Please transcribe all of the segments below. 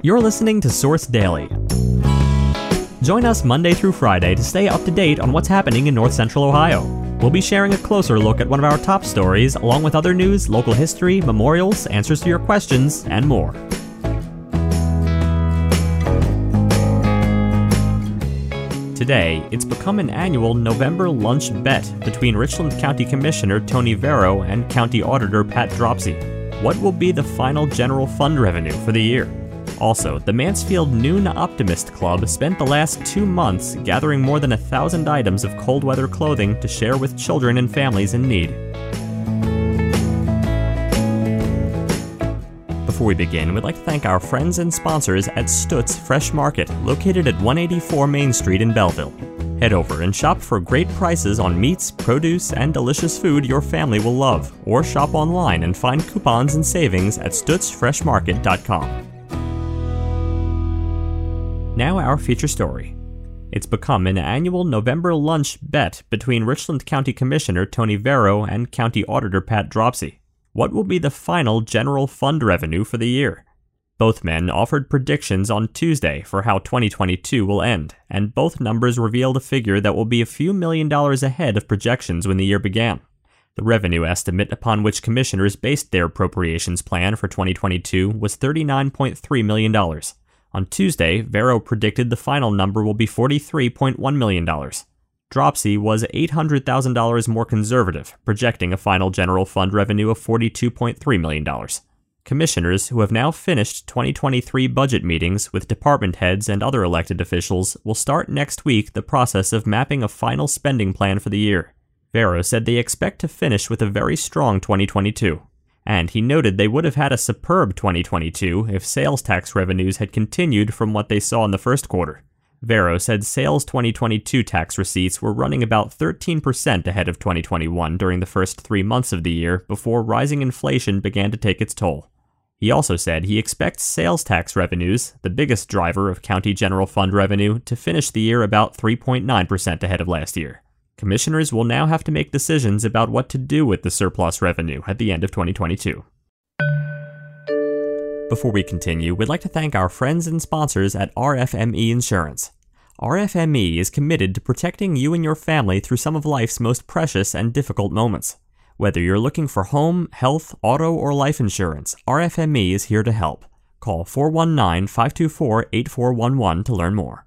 You're listening to Source Daily. Join us Monday through Friday to stay up to date on what's happening in North Central Ohio. We'll be sharing a closer look at one of our top stories, along with other news, local history, memorials, answers to your questions, and more. Today, it's become an annual November lunch bet between Richland County Commissioner Tony Vero and County Auditor Pat Dropsey. What will be the final general fund revenue for the year? Also, the Mansfield Noon Optimist Club spent the last two months gathering more than a thousand items of cold weather clothing to share with children and families in need. Before we begin, we'd like to thank our friends and sponsors at Stutz Fresh Market, located at 184 Main Street in Bellville. Head over and shop for great prices on meats, produce, and delicious food your family will love, or shop online and find coupons and savings at stutzfreshmarket.com. Now, our feature story. It's become an annual November lunch bet between Richland County Commissioner Tony Vero and County Auditor Pat Dropsey. What will be the final general fund revenue for the year? Both men offered predictions on Tuesday for how 2022 will end, and both numbers revealed a figure that will be a few million dollars ahead of projections when the year began. The revenue estimate upon which commissioners based their appropriations plan for 2022 was $39.3 million. On Tuesday, Vero predicted the final number will be $43.1 million. Dropsey was $800,000 more conservative, projecting a final general fund revenue of $42.3 million. Commissioners who have now finished 2023 budget meetings with department heads and other elected officials will start next week the process of mapping a final spending plan for the year. Vero said they expect to finish with a very strong 2022 and he noted they would have had a superb 2022 if sales tax revenues had continued from what they saw in the first quarter. Vero said sales 2022 tax receipts were running about 13% ahead of 2021 during the first three months of the year before rising inflation began to take its toll. He also said he expects sales tax revenues, the biggest driver of county general fund revenue, to finish the year about 3.9% ahead of last year. Commissioners will now have to make decisions about what to do with the surplus revenue at the end of 2022. Before we continue, we'd like to thank our friends and sponsors at RFME Insurance. RFME is committed to protecting you and your family through some of life's most precious and difficult moments. Whether you're looking for home, health, auto, or life insurance, RFME is here to help. Call 419 524 8411 to learn more.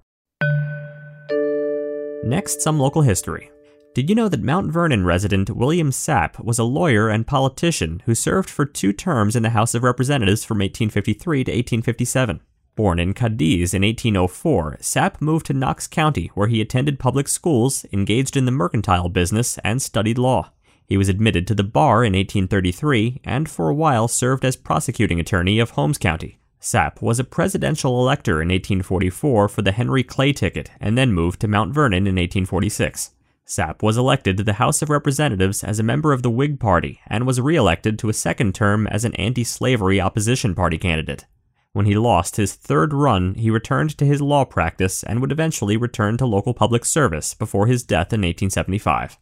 Next, some local history. Did you know that Mount Vernon resident William Sapp was a lawyer and politician who served for two terms in the House of Representatives from 1853 to 1857? Born in Cadiz in 1804, Sapp moved to Knox County where he attended public schools, engaged in the mercantile business, and studied law. He was admitted to the bar in 1833 and for a while served as prosecuting attorney of Holmes County. Sapp was a presidential elector in 1844 for the Henry Clay ticket and then moved to Mount Vernon in 1846. Sapp was elected to the House of Representatives as a member of the Whig Party and was re-elected to a second term as an anti-slavery opposition party candidate. When he lost his third run, he returned to his law practice and would eventually return to local public service before his death in 1875.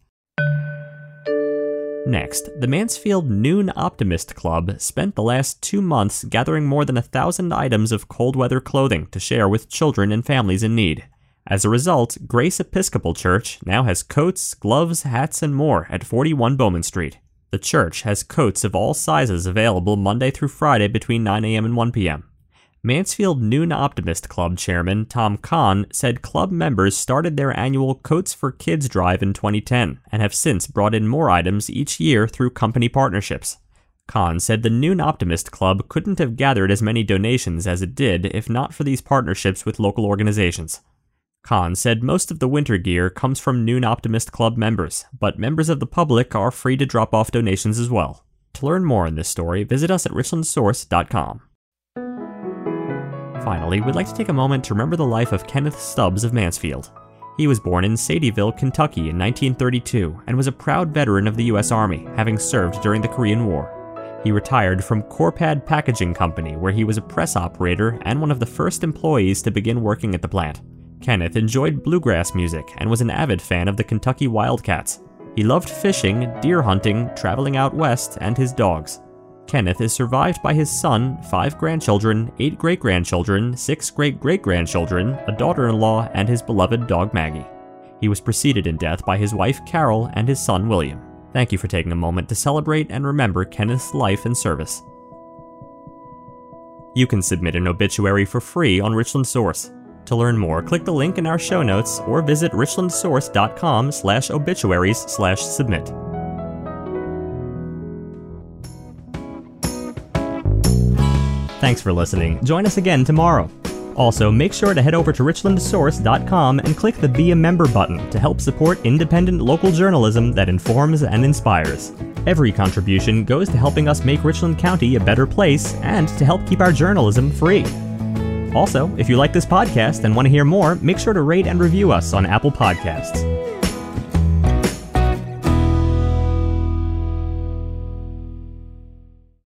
Next, the Mansfield Noon Optimist Club spent the last two months gathering more than a thousand items of cold weather clothing to share with children and families in need. As a result, Grace Episcopal Church now has coats, gloves, hats, and more at 41 Bowman Street. The church has coats of all sizes available Monday through Friday between 9 a.m. and 1 p.m. Mansfield Noon Optimist Club chairman Tom Kahn said club members started their annual Coats for Kids drive in 2010 and have since brought in more items each year through company partnerships. Kahn said the Noon Optimist Club couldn't have gathered as many donations as it did if not for these partnerships with local organizations. Kahn said most of the winter gear comes from Noon Optimist Club members, but members of the public are free to drop off donations as well. To learn more on this story, visit us at richlandsource.com. Finally, we'd like to take a moment to remember the life of Kenneth Stubbs of Mansfield. He was born in Sadieville, Kentucky in 1932 and was a proud veteran of the U.S. Army, having served during the Korean War. He retired from Corpad Packaging Company, where he was a press operator and one of the first employees to begin working at the plant. Kenneth enjoyed bluegrass music and was an avid fan of the Kentucky Wildcats. He loved fishing, deer hunting, traveling out west, and his dogs. Kenneth is survived by his son, five grandchildren, eight great grandchildren, six great great grandchildren, a daughter in law, and his beloved dog Maggie. He was preceded in death by his wife Carol and his son William. Thank you for taking a moment to celebrate and remember Kenneth's life and service. You can submit an obituary for free on Richland Source. To learn more, click the link in our show notes or visit richlandsource.com slash obituaries slash submit. Thanks for listening. Join us again tomorrow. Also, make sure to head over to richlandsource.com and click the Be a Member button to help support independent local journalism that informs and inspires. Every contribution goes to helping us make Richland County a better place and to help keep our journalism free. Also, if you like this podcast and want to hear more, make sure to rate and review us on Apple Podcasts.